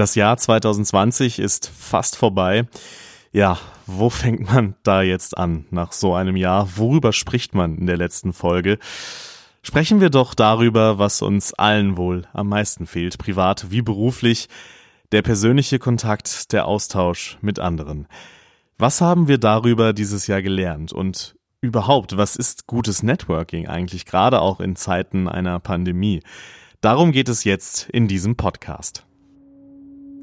Das Jahr 2020 ist fast vorbei. Ja, wo fängt man da jetzt an nach so einem Jahr? Worüber spricht man in der letzten Folge? Sprechen wir doch darüber, was uns allen wohl am meisten fehlt, privat wie beruflich, der persönliche Kontakt, der Austausch mit anderen. Was haben wir darüber dieses Jahr gelernt und überhaupt, was ist gutes Networking eigentlich, gerade auch in Zeiten einer Pandemie? Darum geht es jetzt in diesem Podcast.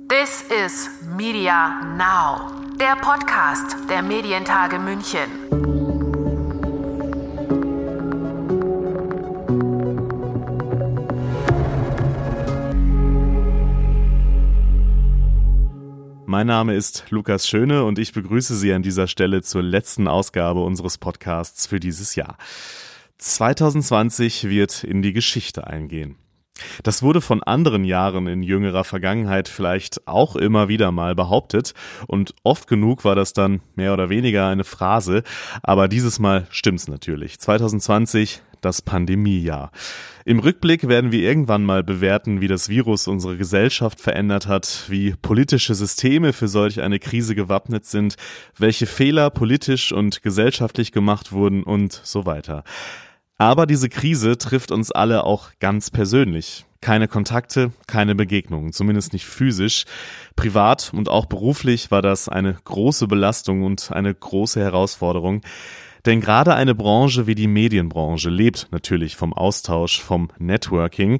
This is Media Now, der Podcast der Medientage München. Mein Name ist Lukas Schöne und ich begrüße Sie an dieser Stelle zur letzten Ausgabe unseres Podcasts für dieses Jahr. 2020 wird in die Geschichte eingehen. Das wurde von anderen Jahren in jüngerer Vergangenheit vielleicht auch immer wieder mal behauptet und oft genug war das dann mehr oder weniger eine Phrase, aber dieses Mal stimmt's natürlich. 2020 das Pandemiejahr. Im Rückblick werden wir irgendwann mal bewerten, wie das Virus unsere Gesellschaft verändert hat, wie politische Systeme für solch eine Krise gewappnet sind, welche Fehler politisch und gesellschaftlich gemacht wurden und so weiter. Aber diese Krise trifft uns alle auch ganz persönlich. Keine Kontakte, keine Begegnungen, zumindest nicht physisch. Privat und auch beruflich war das eine große Belastung und eine große Herausforderung. Denn gerade eine Branche wie die Medienbranche lebt natürlich vom Austausch, vom Networking.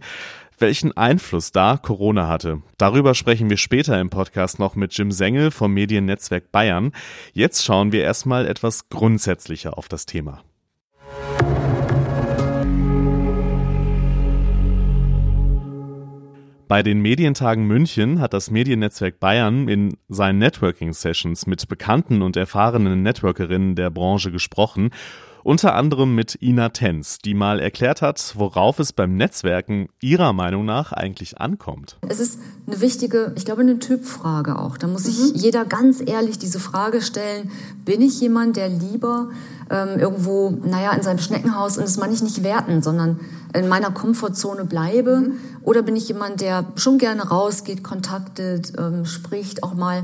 Welchen Einfluss da Corona hatte, darüber sprechen wir später im Podcast noch mit Jim Sengel vom Mediennetzwerk Bayern. Jetzt schauen wir erstmal etwas grundsätzlicher auf das Thema. Bei den Medientagen München hat das Mediennetzwerk Bayern in seinen Networking-Sessions mit bekannten und erfahrenen Networkerinnen der Branche gesprochen unter anderem mit Ina Tenz, die mal erklärt hat, worauf es beim Netzwerken ihrer Meinung nach eigentlich ankommt. Es ist eine wichtige, ich glaube, eine Typfrage auch. Da muss sich mhm. jeder ganz ehrlich diese Frage stellen, bin ich jemand, der lieber ähm, irgendwo, naja, in seinem Schneckenhaus, und das meine ich nicht werten, sondern in meiner Komfortzone bleibe? Mhm. Oder bin ich jemand, der schon gerne rausgeht, kontaktet, ähm, spricht, auch mal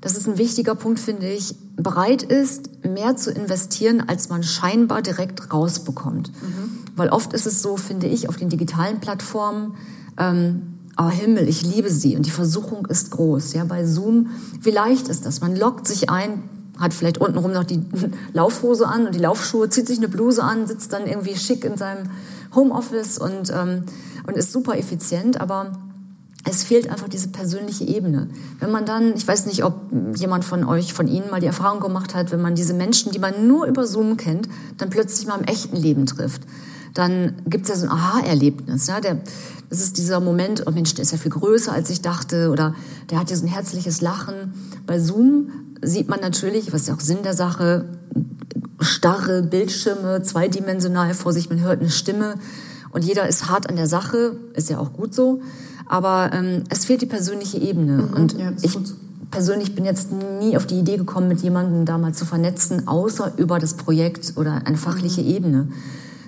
das ist ein wichtiger Punkt, finde ich, bereit ist, mehr zu investieren, als man scheinbar direkt rausbekommt. Mhm. Weil oft ist es so, finde ich, auf den digitalen Plattformen, ähm, oh Himmel, ich liebe sie und die Versuchung ist groß. Ja, bei Zoom, wie leicht ist das? Man lockt sich ein, hat vielleicht untenrum noch die Laufhose an und die Laufschuhe, zieht sich eine Bluse an, sitzt dann irgendwie schick in seinem Homeoffice und, ähm, und ist super effizient, aber es fehlt einfach diese persönliche Ebene. Wenn man dann, ich weiß nicht, ob jemand von euch, von Ihnen mal die Erfahrung gemacht hat, wenn man diese Menschen, die man nur über Zoom kennt, dann plötzlich mal im echten Leben trifft, dann gibt es ja so ein Aha-Erlebnis. Ja? Das ist dieser Moment, oh Mensch, der ist ja viel größer, als ich dachte, oder der hat ja so ein herzliches Lachen. Bei Zoom sieht man natürlich, was ist ja auch Sinn der Sache, starre Bildschirme, zweidimensional vor sich, man hört eine Stimme und jeder ist hart an der Sache, ist ja auch gut so. Aber ähm, es fehlt die persönliche Ebene. Mhm, und ja, ich persönlich bin jetzt nie auf die Idee gekommen, mit jemandem da mal zu vernetzen, außer über das Projekt oder eine fachliche mhm. Ebene.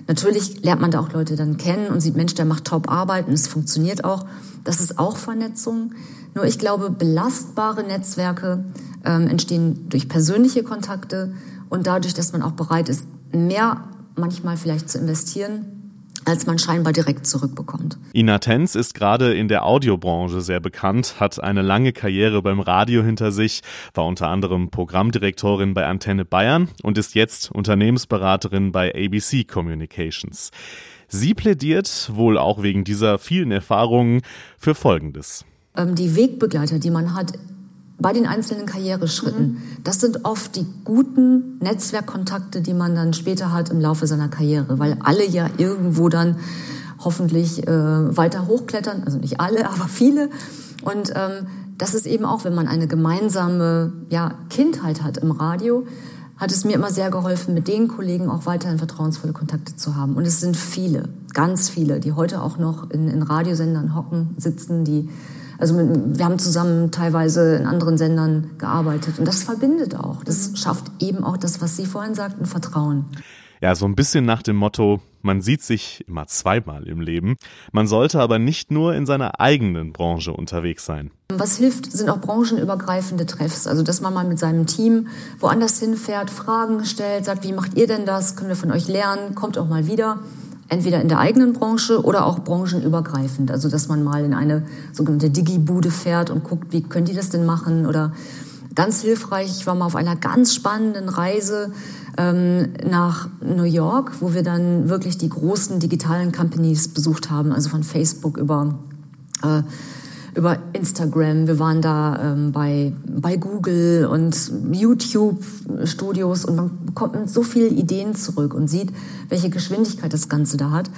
Natürlich lernt man da auch Leute dann kennen und sieht, Mensch, der macht top Arbeit und es funktioniert auch. Das ist auch Vernetzung. Nur ich glaube, belastbare Netzwerke ähm, entstehen durch persönliche Kontakte und dadurch, dass man auch bereit ist, mehr manchmal vielleicht zu investieren als man scheinbar direkt zurückbekommt. Ina Tenz ist gerade in der Audiobranche sehr bekannt, hat eine lange Karriere beim Radio hinter sich, war unter anderem Programmdirektorin bei Antenne Bayern und ist jetzt Unternehmensberaterin bei ABC Communications. Sie plädiert, wohl auch wegen dieser vielen Erfahrungen, für Folgendes. Ähm, die Wegbegleiter, die man hat bei den einzelnen Karriereschritten. Mhm. Das sind oft die guten Netzwerkkontakte, die man dann später hat im Laufe seiner Karriere, weil alle ja irgendwo dann hoffentlich äh, weiter hochklettern, also nicht alle, aber viele. Und ähm, das ist eben auch, wenn man eine gemeinsame ja, Kindheit hat im Radio, hat es mir immer sehr geholfen, mit den Kollegen auch weiterhin vertrauensvolle Kontakte zu haben. Und es sind viele, ganz viele, die heute auch noch in, in Radiosendern hocken, sitzen, die also wir haben zusammen teilweise in anderen Sendern gearbeitet und das verbindet auch. Das schafft eben auch das, was Sie vorhin sagten, Vertrauen. Ja, so ein bisschen nach dem Motto, man sieht sich immer zweimal im Leben. Man sollte aber nicht nur in seiner eigenen Branche unterwegs sein. Was hilft, sind auch branchenübergreifende Treffs. Also, dass man mal mit seinem Team woanders hinfährt, Fragen stellt, sagt, wie macht ihr denn das? Können wir von euch lernen? Kommt auch mal wieder. Entweder in der eigenen Branche oder auch branchenübergreifend. Also, dass man mal in eine sogenannte Digi-Bude fährt und guckt, wie können die das denn machen? Oder ganz hilfreich, ich war mal auf einer ganz spannenden Reise ähm, nach New York, wo wir dann wirklich die großen digitalen Companies besucht haben, also von Facebook über äh, über Instagram. Wir waren da ähm, bei, bei Google und YouTube-Studios und man bekommt so viele Ideen zurück und sieht, welche Geschwindigkeit das Ganze da hat.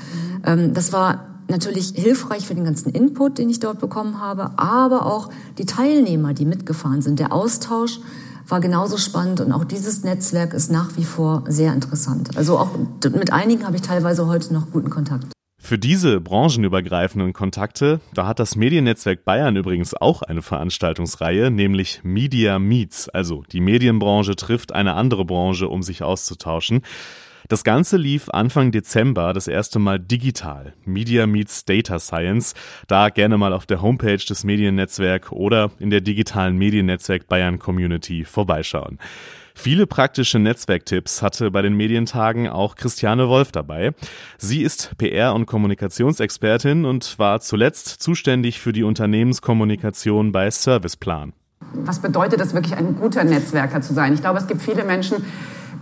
Ähm, das war natürlich hilfreich für den ganzen Input, den ich dort bekommen habe, aber auch die Teilnehmer, die mitgefahren sind. Der Austausch war genauso spannend und auch dieses Netzwerk ist nach wie vor sehr interessant. Also auch mit einigen habe ich teilweise heute noch guten Kontakt. Für diese branchenübergreifenden Kontakte, da hat das Mediennetzwerk Bayern übrigens auch eine Veranstaltungsreihe, nämlich Media Meets, also die Medienbranche trifft eine andere Branche, um sich auszutauschen. Das Ganze lief Anfang Dezember das erste Mal digital. Media Meets Data Science. Da gerne mal auf der Homepage des Mediennetzwerk oder in der digitalen Mediennetzwerk Bayern Community vorbeischauen. Viele praktische Netzwerktipps hatte bei den Medientagen auch Christiane Wolf dabei. Sie ist PR- und Kommunikationsexpertin und war zuletzt zuständig für die Unternehmenskommunikation bei Serviceplan. Was bedeutet es wirklich, ein guter Netzwerker zu sein? Ich glaube, es gibt viele Menschen,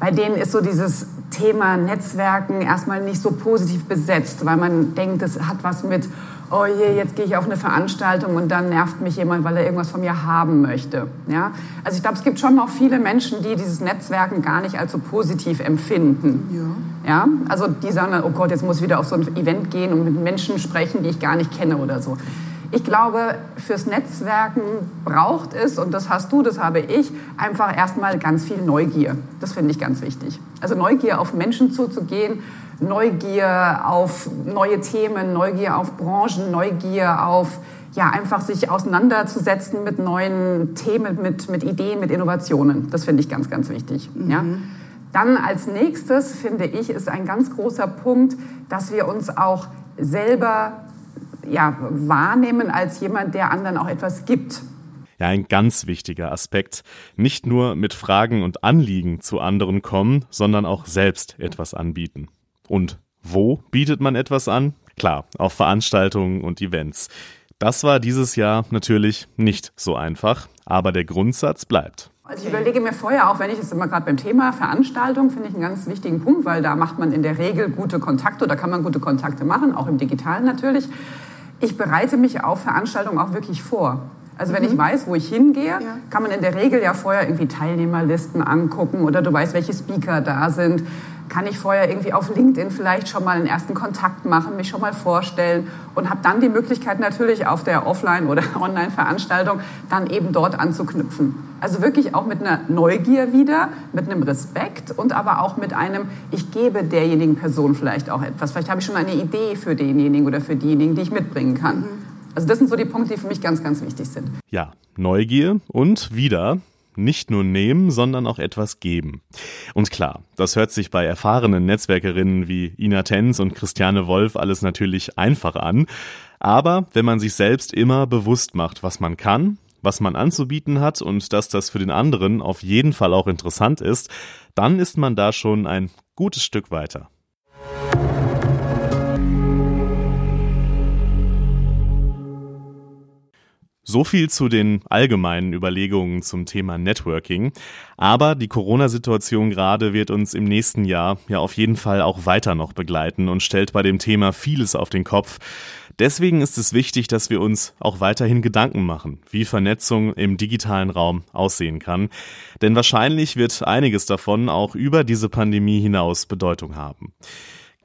bei denen ist so dieses Thema Netzwerken erstmal nicht so positiv besetzt, weil man denkt, das hat was mit, oh je, jetzt gehe ich auf eine Veranstaltung und dann nervt mich jemand, weil er irgendwas von mir haben möchte. Ja? Also ich glaube, es gibt schon noch viele Menschen, die dieses Netzwerken gar nicht als so positiv empfinden. Ja. ja? Also die sagen dann, oh Gott, jetzt muss ich wieder auf so ein Event gehen und mit Menschen sprechen, die ich gar nicht kenne oder so. Ich glaube, fürs Netzwerken braucht es, und das hast du, das habe ich, einfach erstmal ganz viel Neugier. Das finde ich ganz wichtig. Also Neugier auf Menschen zuzugehen, Neugier auf neue Themen, Neugier auf Branchen, Neugier auf ja, einfach sich auseinanderzusetzen mit neuen Themen, mit, mit Ideen, mit Innovationen. Das finde ich ganz, ganz wichtig. Mhm. Ja. Dann als nächstes, finde ich, ist ein ganz großer Punkt, dass wir uns auch selber ja, wahrnehmen als jemand, der anderen auch etwas gibt. Ja, ein ganz wichtiger Aspekt. Nicht nur mit Fragen und Anliegen zu anderen kommen, sondern auch selbst etwas anbieten. Und wo bietet man etwas an? Klar, auf Veranstaltungen und Events. Das war dieses Jahr natürlich nicht so einfach, aber der Grundsatz bleibt. Also ich überlege mir vorher, auch wenn ich jetzt immer gerade beim Thema Veranstaltung, finde ich einen ganz wichtigen Punkt, weil da macht man in der Regel gute Kontakte oder kann man gute Kontakte machen, auch im Digitalen natürlich ich bereite mich auf Veranstaltungen auch wirklich vor. Also wenn mhm. ich weiß, wo ich hingehe, ja. kann man in der Regel ja vorher irgendwie Teilnehmerlisten angucken oder du weißt, welche Speaker da sind kann ich vorher irgendwie auf LinkedIn vielleicht schon mal einen ersten Kontakt machen, mich schon mal vorstellen und habe dann die Möglichkeit natürlich auf der Offline- oder Online-Veranstaltung dann eben dort anzuknüpfen. Also wirklich auch mit einer Neugier wieder, mit einem Respekt und aber auch mit einem, ich gebe derjenigen Person vielleicht auch etwas. Vielleicht habe ich schon eine Idee für denjenigen oder für diejenigen, die ich mitbringen kann. Mhm. Also das sind so die Punkte, die für mich ganz, ganz wichtig sind. Ja, Neugier und wieder nicht nur nehmen, sondern auch etwas geben. Und klar, das hört sich bei erfahrenen Netzwerkerinnen wie Ina Tenz und Christiane Wolf alles natürlich einfach an. Aber wenn man sich selbst immer bewusst macht, was man kann, was man anzubieten hat und dass das für den anderen auf jeden Fall auch interessant ist, dann ist man da schon ein gutes Stück weiter. So viel zu den allgemeinen Überlegungen zum Thema Networking. Aber die Corona-Situation gerade wird uns im nächsten Jahr ja auf jeden Fall auch weiter noch begleiten und stellt bei dem Thema vieles auf den Kopf. Deswegen ist es wichtig, dass wir uns auch weiterhin Gedanken machen, wie Vernetzung im digitalen Raum aussehen kann. Denn wahrscheinlich wird einiges davon auch über diese Pandemie hinaus Bedeutung haben.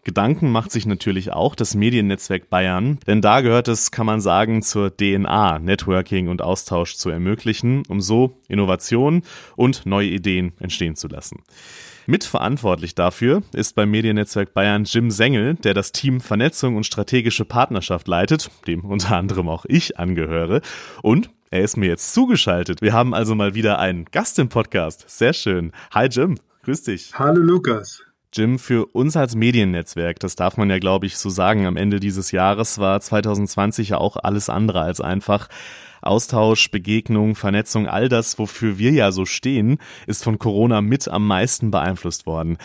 Gedanken macht sich natürlich auch das Mediennetzwerk Bayern, denn da gehört es, kann man sagen, zur DNA, Networking und Austausch zu ermöglichen, um so Innovation und neue Ideen entstehen zu lassen. Mitverantwortlich dafür ist beim Mediennetzwerk Bayern Jim Sengel, der das Team Vernetzung und strategische Partnerschaft leitet, dem unter anderem auch ich angehöre. Und er ist mir jetzt zugeschaltet. Wir haben also mal wieder einen Gast im Podcast. Sehr schön. Hi Jim, grüß dich. Hallo Lukas. Jim, für uns als Mediennetzwerk, das darf man ja, glaube ich, so sagen, am Ende dieses Jahres war 2020 ja auch alles andere als einfach. Austausch, Begegnung, Vernetzung, all das, wofür wir ja so stehen, ist von Corona mit am meisten beeinflusst worden.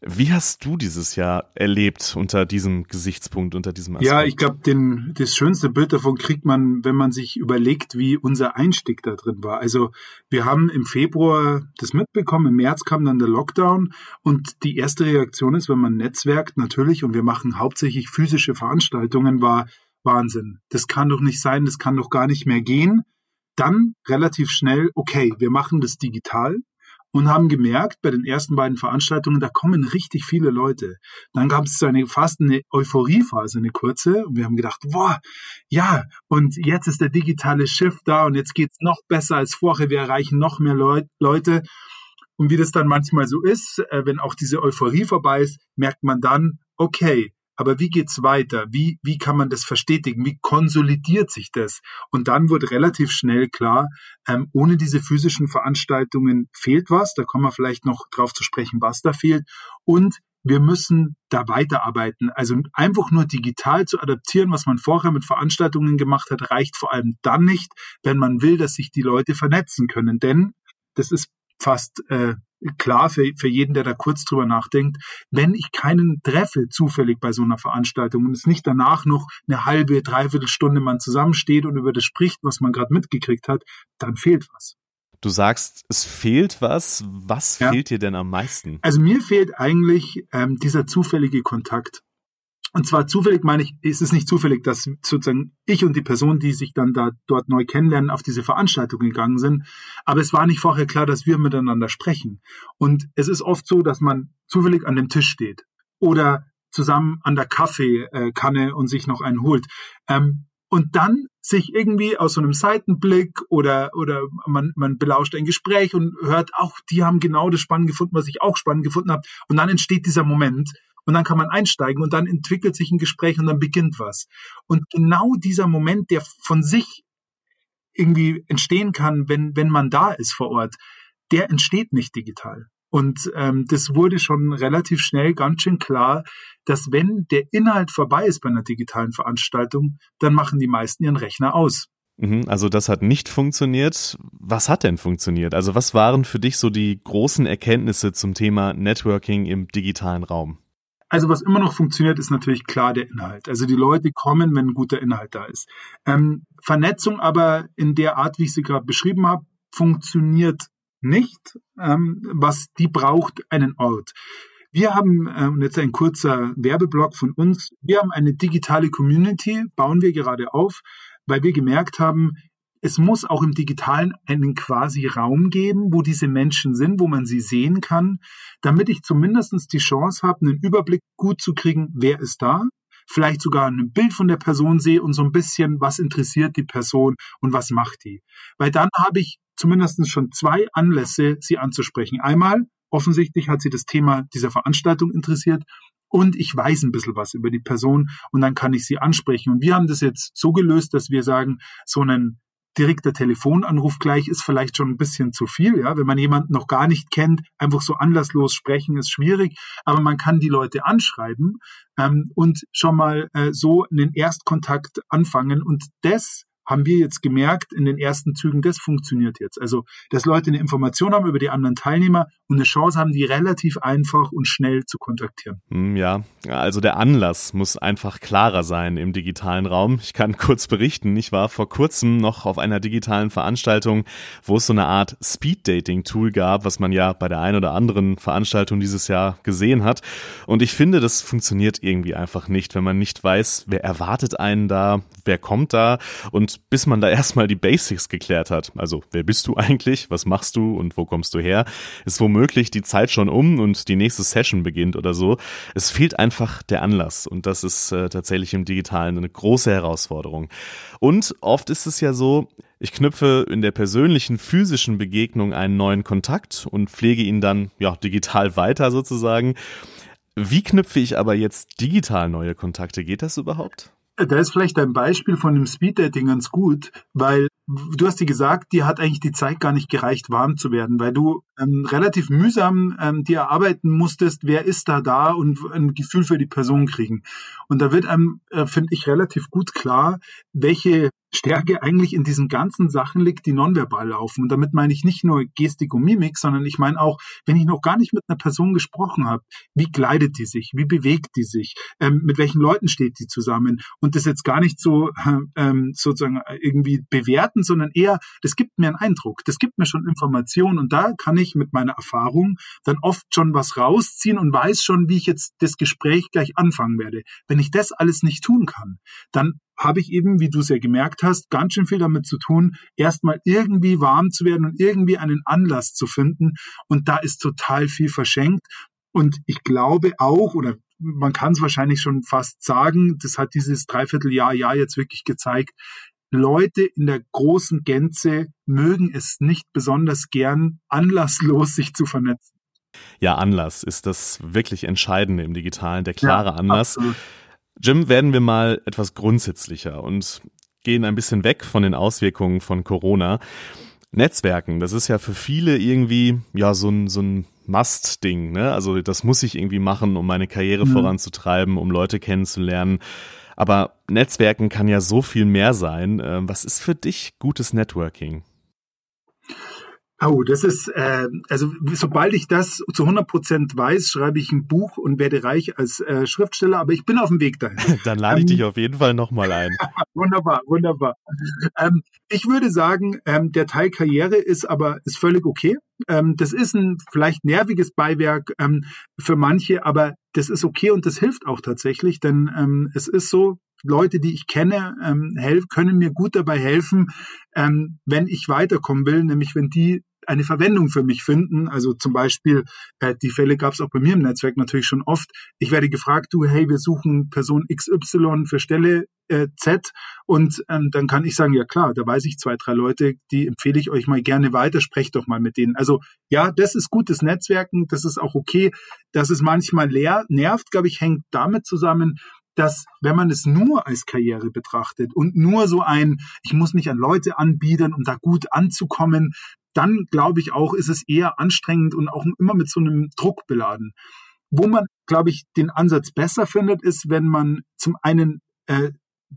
Wie hast du dieses Jahr erlebt unter diesem Gesichtspunkt, unter diesem Aspekt? Ja, ich glaube, das schönste Bild davon kriegt man, wenn man sich überlegt, wie unser Einstieg da drin war. Also wir haben im Februar das mitbekommen, im März kam dann der Lockdown und die erste Reaktion ist, wenn man netzwerkt natürlich und wir machen hauptsächlich physische Veranstaltungen, war Wahnsinn. Das kann doch nicht sein, das kann doch gar nicht mehr gehen. Dann relativ schnell, okay, wir machen das digital und haben gemerkt, bei den ersten beiden Veranstaltungen, da kommen richtig viele Leute. Dann gab es so eine fast eine Euphoriephase, eine kurze, und wir haben gedacht, boah, ja, und jetzt ist der digitale Shift da und jetzt geht's noch besser als vorher, wir erreichen noch mehr Leut Leute. Und wie das dann manchmal so ist, äh, wenn auch diese Euphorie vorbei ist, merkt man dann, okay, aber wie geht's weiter? Wie, wie kann man das verstetigen? Wie konsolidiert sich das? Und dann wurde relativ schnell klar, ähm, ohne diese physischen Veranstaltungen fehlt was. Da kommen wir vielleicht noch drauf zu sprechen, was da fehlt. Und wir müssen da weiterarbeiten. Also einfach nur digital zu adaptieren, was man vorher mit Veranstaltungen gemacht hat, reicht vor allem dann nicht, wenn man will, dass sich die Leute vernetzen können. Denn das ist fast äh, klar für, für jeden, der da kurz drüber nachdenkt, wenn ich keinen treffe zufällig bei so einer Veranstaltung und es nicht danach noch eine halbe, dreiviertel Stunde man zusammensteht und über das spricht, was man gerade mitgekriegt hat, dann fehlt was. Du sagst, es fehlt was. Was ja. fehlt dir denn am meisten? Also mir fehlt eigentlich ähm, dieser zufällige Kontakt. Und zwar zufällig meine ich, ist es nicht zufällig, dass sozusagen ich und die Person, die sich dann da dort neu kennenlernen, auf diese Veranstaltung gegangen sind. Aber es war nicht vorher klar, dass wir miteinander sprechen. Und es ist oft so, dass man zufällig an dem Tisch steht oder zusammen an der Kaffeekanne und sich noch einen holt. Ähm, und dann sich irgendwie aus so einem Seitenblick oder, oder man, man belauscht ein Gespräch und hört, auch die haben genau das spannend gefunden, was ich auch spannend gefunden habe. Und dann entsteht dieser Moment, und dann kann man einsteigen und dann entwickelt sich ein Gespräch und dann beginnt was. Und genau dieser Moment, der von sich irgendwie entstehen kann, wenn, wenn man da ist vor Ort, der entsteht nicht digital. Und ähm, das wurde schon relativ schnell ganz schön klar, dass wenn der Inhalt vorbei ist bei einer digitalen Veranstaltung, dann machen die meisten ihren Rechner aus. Mhm, also das hat nicht funktioniert. Was hat denn funktioniert? Also was waren für dich so die großen Erkenntnisse zum Thema Networking im digitalen Raum? Also was immer noch funktioniert, ist natürlich klar der Inhalt. Also die Leute kommen, wenn ein guter Inhalt da ist. Ähm, Vernetzung aber in der Art, wie ich sie gerade beschrieben habe, funktioniert nicht. Ähm, was die braucht, einen Ort. Wir haben, äh, und jetzt ein kurzer Werbeblock von uns, wir haben eine digitale Community, bauen wir gerade auf, weil wir gemerkt haben, es muss auch im Digitalen einen quasi Raum geben, wo diese Menschen sind, wo man sie sehen kann, damit ich zumindest die Chance habe, einen Überblick gut zu kriegen, wer ist da, vielleicht sogar ein Bild von der Person sehe und so ein bisschen, was interessiert die Person und was macht die. Weil dann habe ich zumindest schon zwei Anlässe, sie anzusprechen. Einmal, offensichtlich hat sie das Thema dieser Veranstaltung interessiert und ich weiß ein bisschen was über die Person und dann kann ich sie ansprechen. Und wir haben das jetzt so gelöst, dass wir sagen, so einen direkter Telefonanruf gleich ist vielleicht schon ein bisschen zu viel. Ja, wenn man jemanden noch gar nicht kennt, einfach so anlasslos sprechen ist schwierig. Aber man kann die Leute anschreiben ähm, und schon mal äh, so einen Erstkontakt anfangen. Und das haben wir jetzt gemerkt in den ersten Zügen, das funktioniert jetzt. Also, dass Leute eine Information haben über die anderen Teilnehmer und eine Chance haben, die relativ einfach und schnell zu kontaktieren. Hm, ja, also der Anlass muss einfach klarer sein im digitalen Raum. Ich kann kurz berichten, ich war vor kurzem noch auf einer digitalen Veranstaltung, wo es so eine Art Speed-Dating-Tool gab, was man ja bei der einen oder anderen Veranstaltung dieses Jahr gesehen hat. Und ich finde, das funktioniert irgendwie einfach nicht, wenn man nicht weiß, wer erwartet einen da, wer kommt da und bis man da erstmal die Basics geklärt hat, also wer bist du eigentlich, was machst du und wo kommst du her, ist womöglich die Zeit schon um und die nächste Session beginnt oder so. Es fehlt einfach der Anlass und das ist äh, tatsächlich im digitalen eine große Herausforderung. Und oft ist es ja so, ich knüpfe in der persönlichen physischen Begegnung einen neuen Kontakt und pflege ihn dann ja digital weiter sozusagen. Wie knüpfe ich aber jetzt digital neue Kontakte? Geht das überhaupt? Da ist vielleicht ein Beispiel von dem Speeddating ganz gut, weil du hast dir gesagt, dir hat eigentlich die Zeit gar nicht gereicht, warm zu werden, weil du ähm, relativ mühsam ähm, dir erarbeiten musstest, wer ist da da und ein Gefühl für die Person kriegen. Und da wird einem, äh, finde ich, relativ gut klar, welche Stärke eigentlich in diesen ganzen Sachen liegt, die nonverbal laufen. Und damit meine ich nicht nur Gestik und Mimik, sondern ich meine auch, wenn ich noch gar nicht mit einer Person gesprochen habe, wie kleidet die sich, wie bewegt die sich, ähm, mit welchen Leuten steht die zusammen. Und das jetzt gar nicht so ähm, sozusagen irgendwie bewerten, sondern eher, das gibt mir einen Eindruck, das gibt mir schon Informationen und da kann ich mit meiner Erfahrung dann oft schon was rausziehen und weiß schon, wie ich jetzt das Gespräch gleich anfangen werde. Wenn ich das alles nicht tun kann, dann habe ich eben, wie du es ja gemerkt hast, ganz schön viel damit zu tun, erstmal irgendwie warm zu werden und irgendwie einen Anlass zu finden. Und da ist total viel verschenkt. Und ich glaube auch, oder man kann es wahrscheinlich schon fast sagen, das hat dieses Dreivierteljahr, Jahr jetzt wirklich gezeigt, Leute in der großen Gänze mögen es nicht besonders gern, anlasslos sich zu vernetzen. Ja, Anlass ist das wirklich Entscheidende im Digitalen, der klare ja, Anlass. Absolut. Jim, werden wir mal etwas grundsätzlicher und gehen ein bisschen weg von den Auswirkungen von Corona. Netzwerken, das ist ja für viele irgendwie ja so ein, so ein Must-Ding. Ne? Also das muss ich irgendwie machen, um meine Karriere mhm. voranzutreiben, um Leute kennenzulernen. Aber Netzwerken kann ja so viel mehr sein. Ähm, was ist für dich gutes Networking? Oh, das ist, äh, also sobald ich das zu 100 Prozent weiß, schreibe ich ein Buch und werde reich als äh, Schriftsteller, aber ich bin auf dem Weg dahin. Dann lade ich ähm, dich auf jeden Fall nochmal ein. wunderbar, wunderbar. Ähm, ich würde sagen, ähm, der Teil Karriere ist aber ist völlig okay. Ähm, das ist ein vielleicht nerviges Beiwerk ähm, für manche, aber das ist okay und das hilft auch tatsächlich, denn ähm, es ist so, Leute, die ich kenne, ähm, helf, können mir gut dabei helfen, ähm, wenn ich weiterkommen will, nämlich wenn die eine Verwendung für mich finden. Also zum Beispiel, äh, die Fälle gab es auch bei mir im Netzwerk natürlich schon oft. Ich werde gefragt, du, hey, wir suchen Person XY für Stelle äh, Z und ähm, dann kann ich sagen, ja klar, da weiß ich zwei, drei Leute, die empfehle ich euch mal gerne weiter, sprecht doch mal mit denen. Also ja, das ist gutes Netzwerken, das ist auch okay. Dass es manchmal leer nervt, glaube ich, hängt damit zusammen, dass wenn man es nur als Karriere betrachtet und nur so ein, ich muss mich an Leute anbiedern, um da gut anzukommen, dann glaube ich auch, ist es eher anstrengend und auch immer mit so einem Druck beladen. Wo man, glaube ich, den Ansatz besser findet, ist, wenn man zum einen äh,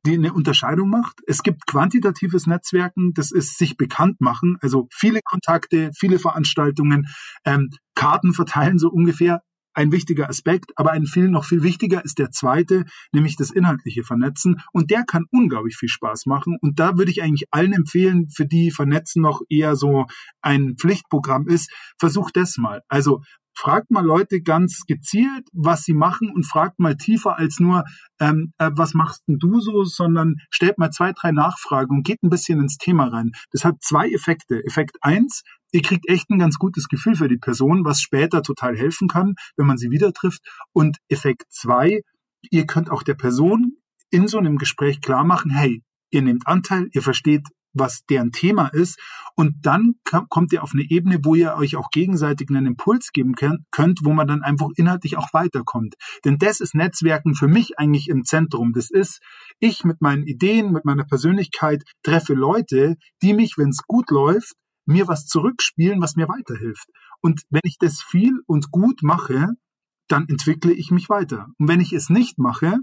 die eine Unterscheidung macht. Es gibt quantitatives Netzwerken, das ist sich bekannt machen, also viele Kontakte, viele Veranstaltungen, ähm, Karten verteilen so ungefähr ein wichtiger Aspekt, aber ein viel noch viel wichtiger ist der zweite, nämlich das inhaltliche Vernetzen und der kann unglaublich viel Spaß machen und da würde ich eigentlich allen empfehlen, für die Vernetzen noch eher so ein Pflichtprogramm ist, versucht das mal. Also fragt mal Leute ganz gezielt, was sie machen und fragt mal tiefer als nur, ähm, äh, was machst denn du so, sondern stellt mal zwei, drei Nachfragen und geht ein bisschen ins Thema rein. Das hat zwei Effekte. Effekt eins, ihr kriegt echt ein ganz gutes Gefühl für die Person, was später total helfen kann, wenn man sie wieder trifft. Und Effekt zwei, ihr könnt auch der Person in so einem Gespräch klar machen, hey, ihr nehmt Anteil, ihr versteht was deren Thema ist. Und dann kommt ihr auf eine Ebene, wo ihr euch auch gegenseitig einen Impuls geben könnt, wo man dann einfach inhaltlich auch weiterkommt. Denn das ist Netzwerken für mich eigentlich im Zentrum. Das ist, ich mit meinen Ideen, mit meiner Persönlichkeit treffe Leute, die mich, wenn es gut läuft, mir was zurückspielen, was mir weiterhilft. Und wenn ich das viel und gut mache, dann entwickle ich mich weiter. Und wenn ich es nicht mache,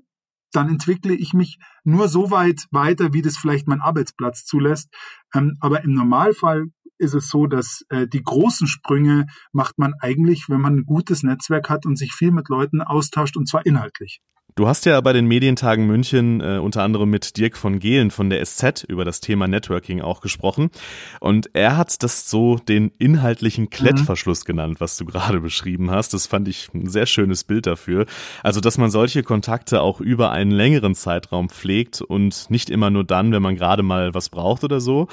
dann entwickle ich mich nur so weit weiter, wie das vielleicht mein Arbeitsplatz zulässt. Ähm, aber im Normalfall ist es so, dass äh, die großen Sprünge macht man eigentlich, wenn man ein gutes Netzwerk hat und sich viel mit Leuten austauscht und zwar inhaltlich. Du hast ja bei den Medientagen München äh, unter anderem mit Dirk von Gehlen von der SZ über das Thema Networking auch gesprochen. Und er hat das so den inhaltlichen Klettverschluss genannt, was du gerade beschrieben hast. Das fand ich ein sehr schönes Bild dafür. Also, dass man solche Kontakte auch über einen längeren Zeitraum pflegt und nicht immer nur dann, wenn man gerade mal was braucht oder so.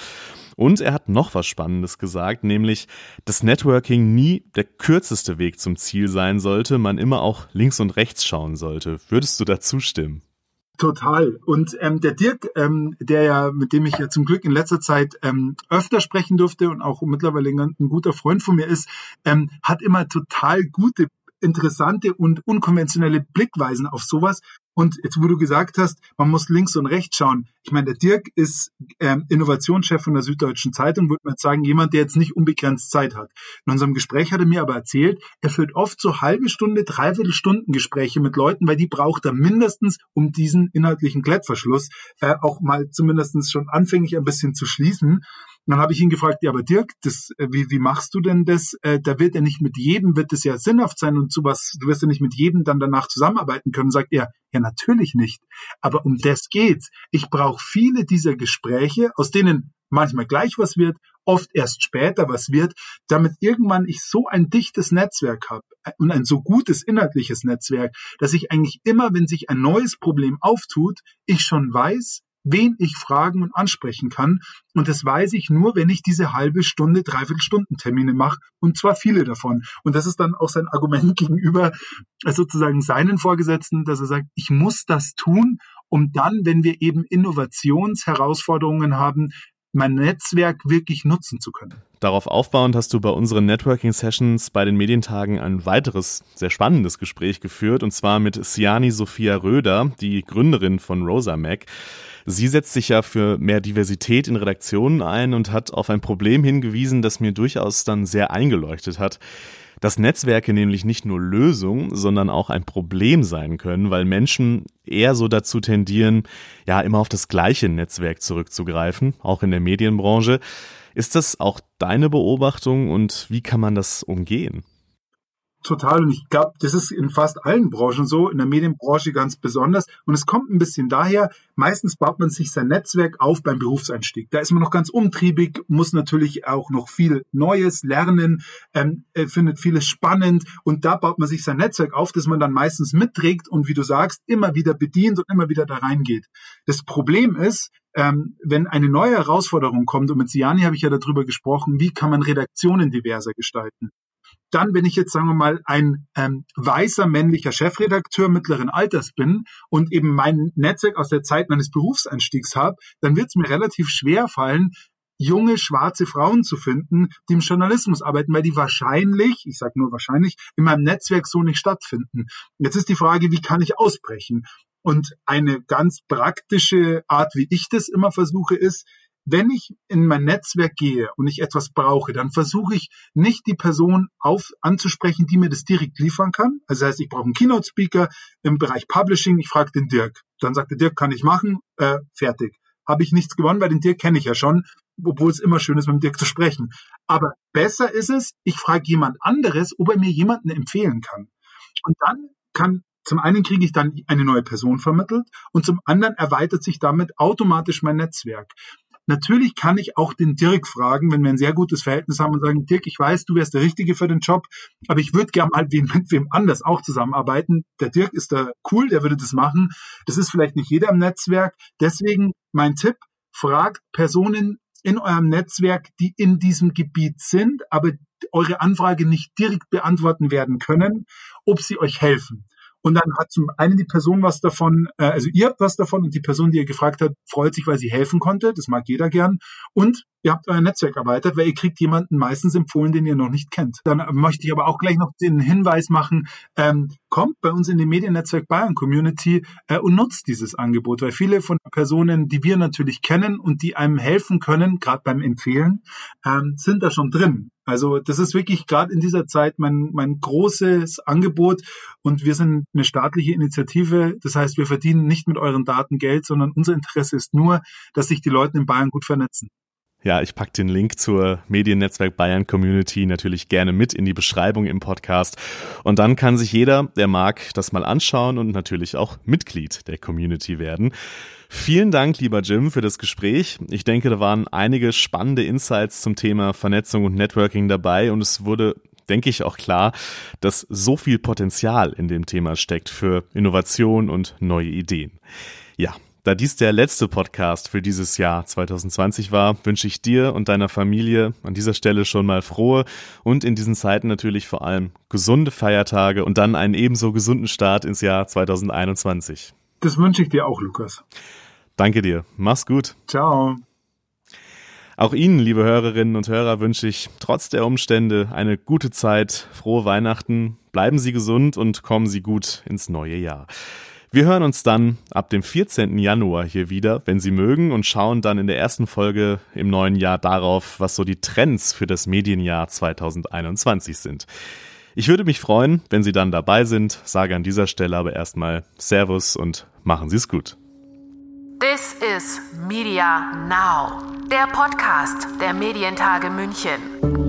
Und er hat noch was Spannendes gesagt, nämlich, dass Networking nie der kürzeste Weg zum Ziel sein sollte, man immer auch links und rechts schauen sollte. Würdest du dazu stimmen? Total. Und ähm, der Dirk, ähm, der ja, mit dem ich ja zum Glück in letzter Zeit ähm, öfter sprechen durfte und auch mittlerweile ein, ein guter Freund von mir ist, ähm, hat immer total gute, interessante und unkonventionelle Blickweisen auf sowas. Und jetzt, wo du gesagt hast, man muss links und rechts schauen. Ich meine, der Dirk ist ähm, Innovationschef von der Süddeutschen Zeitung, würde man sagen, jemand, der jetzt nicht unbegrenzt Zeit hat. In unserem Gespräch hat er mir aber erzählt, er führt oft so halbe Stunde, dreiviertel Stunden Gespräche mit Leuten, weil die braucht er mindestens, um diesen inhaltlichen Klettverschluss äh, auch mal zumindestens schon anfänglich ein bisschen zu schließen dann habe ich ihn gefragt, ja, aber Dirk, das, äh, wie, wie machst du denn das? Äh, da wird ja nicht mit jedem, wird es ja sinnhaft sein und sowas, du wirst ja nicht mit jedem dann danach zusammenarbeiten können. Sagt er, ja, natürlich nicht. Aber um das geht's. Ich brauche viele dieser Gespräche, aus denen manchmal gleich was wird, oft erst später was wird, damit irgendwann ich so ein dichtes Netzwerk habe äh, und ein so gutes inhaltliches Netzwerk, dass ich eigentlich immer, wenn sich ein neues Problem auftut, ich schon weiß, wen ich fragen und ansprechen kann. Und das weiß ich nur, wenn ich diese halbe Stunde, dreiviertel Termine mache und zwar viele davon. Und das ist dann auch sein Argument gegenüber äh, sozusagen seinen Vorgesetzten, dass er sagt, ich muss das tun, um dann, wenn wir eben Innovationsherausforderungen haben, mein Netzwerk wirklich nutzen zu können. Darauf aufbauend hast du bei unseren Networking-Sessions bei den Medientagen ein weiteres, sehr spannendes Gespräch geführt, und zwar mit Siani Sophia Röder, die Gründerin von Rosa Mac. Sie setzt sich ja für mehr Diversität in Redaktionen ein und hat auf ein Problem hingewiesen, das mir durchaus dann sehr eingeleuchtet hat dass Netzwerke nämlich nicht nur Lösung, sondern auch ein Problem sein können, weil Menschen eher so dazu tendieren, ja, immer auf das gleiche Netzwerk zurückzugreifen, auch in der Medienbranche. Ist das auch deine Beobachtung und wie kann man das umgehen? total. Und ich glaube, das ist in fast allen Branchen so, in der Medienbranche ganz besonders. Und es kommt ein bisschen daher, meistens baut man sich sein Netzwerk auf beim Berufseinstieg. Da ist man noch ganz umtriebig, muss natürlich auch noch viel Neues lernen, ähm, äh, findet vieles spannend. Und da baut man sich sein Netzwerk auf, das man dann meistens mitträgt und wie du sagst, immer wieder bedient und immer wieder da reingeht. Das Problem ist, ähm, wenn eine neue Herausforderung kommt, und mit Siani habe ich ja darüber gesprochen, wie kann man Redaktionen diverser gestalten? dann, wenn ich jetzt, sagen wir mal, ein ähm, weißer männlicher Chefredakteur mittleren Alters bin und eben mein Netzwerk aus der Zeit meines Berufseinstiegs habe, dann wird es mir relativ schwer fallen, junge schwarze Frauen zu finden, die im Journalismus arbeiten, weil die wahrscheinlich, ich sage nur wahrscheinlich, in meinem Netzwerk so nicht stattfinden. Jetzt ist die Frage, wie kann ich ausbrechen? Und eine ganz praktische Art, wie ich das immer versuche, ist, wenn ich in mein Netzwerk gehe und ich etwas brauche, dann versuche ich nicht die Person auf anzusprechen, die mir das direkt liefern kann. Also das heißt, ich brauche einen Keynote-Speaker im Bereich Publishing, ich frage den Dirk. Dann sagt der Dirk, kann ich machen, äh, fertig. Habe ich nichts gewonnen, weil den Dirk kenne ich ja schon, obwohl es immer schön ist, mit dem Dirk zu sprechen. Aber besser ist es, ich frage jemand anderes, ob er mir jemanden empfehlen kann. Und dann kann zum einen kriege ich dann eine neue Person vermittelt und zum anderen erweitert sich damit automatisch mein Netzwerk. Natürlich kann ich auch den Dirk fragen, wenn wir ein sehr gutes Verhältnis haben und sagen, Dirk, ich weiß, du wärst der Richtige für den Job, aber ich würde gerne mal mit wem anders auch zusammenarbeiten. Der Dirk ist da cool, der würde das machen. Das ist vielleicht nicht jeder im Netzwerk. Deswegen mein Tipp, fragt Personen in eurem Netzwerk, die in diesem Gebiet sind, aber eure Anfrage nicht direkt beantworten werden können, ob sie euch helfen. Und dann hat zum einen die Person was davon, äh, also ihr habt was davon und die Person, die ihr gefragt hat, freut sich, weil sie helfen konnte. Das mag jeder gern. Und ihr habt euer Netzwerk erweitert, weil ihr kriegt jemanden meistens empfohlen, den ihr noch nicht kennt. Dann möchte ich aber auch gleich noch den Hinweis machen, ähm, kommt bei uns in die Mediennetzwerk Bayern Community äh, und nutzt dieses Angebot, weil viele von Personen, die wir natürlich kennen und die einem helfen können, gerade beim Empfehlen, ähm, sind da schon drin. Also das ist wirklich gerade in dieser Zeit mein, mein großes Angebot und wir sind eine staatliche Initiative. Das heißt, wir verdienen nicht mit euren Daten Geld, sondern unser Interesse ist nur, dass sich die Leute in Bayern gut vernetzen. Ja, ich pack den Link zur Mediennetzwerk Bayern Community natürlich gerne mit in die Beschreibung im Podcast. Und dann kann sich jeder, der mag, das mal anschauen und natürlich auch Mitglied der Community werden. Vielen Dank, lieber Jim, für das Gespräch. Ich denke, da waren einige spannende Insights zum Thema Vernetzung und Networking dabei und es wurde denke ich auch klar, dass so viel Potenzial in dem Thema steckt für Innovation und neue Ideen. Ja, da dies der letzte Podcast für dieses Jahr 2020 war, wünsche ich dir und deiner Familie an dieser Stelle schon mal frohe und in diesen Zeiten natürlich vor allem gesunde Feiertage und dann einen ebenso gesunden Start ins Jahr 2021. Das wünsche ich dir auch, Lukas. Danke dir. Mach's gut. Ciao. Auch Ihnen, liebe Hörerinnen und Hörer, wünsche ich trotz der Umstände eine gute Zeit, frohe Weihnachten, bleiben Sie gesund und kommen Sie gut ins neue Jahr. Wir hören uns dann ab dem 14. Januar hier wieder, wenn Sie mögen, und schauen dann in der ersten Folge im neuen Jahr darauf, was so die Trends für das Medienjahr 2021 sind. Ich würde mich freuen, wenn Sie dann dabei sind, sage an dieser Stelle aber erstmal Servus und machen Sie es gut. This is Media Now, der Podcast der Medientage München.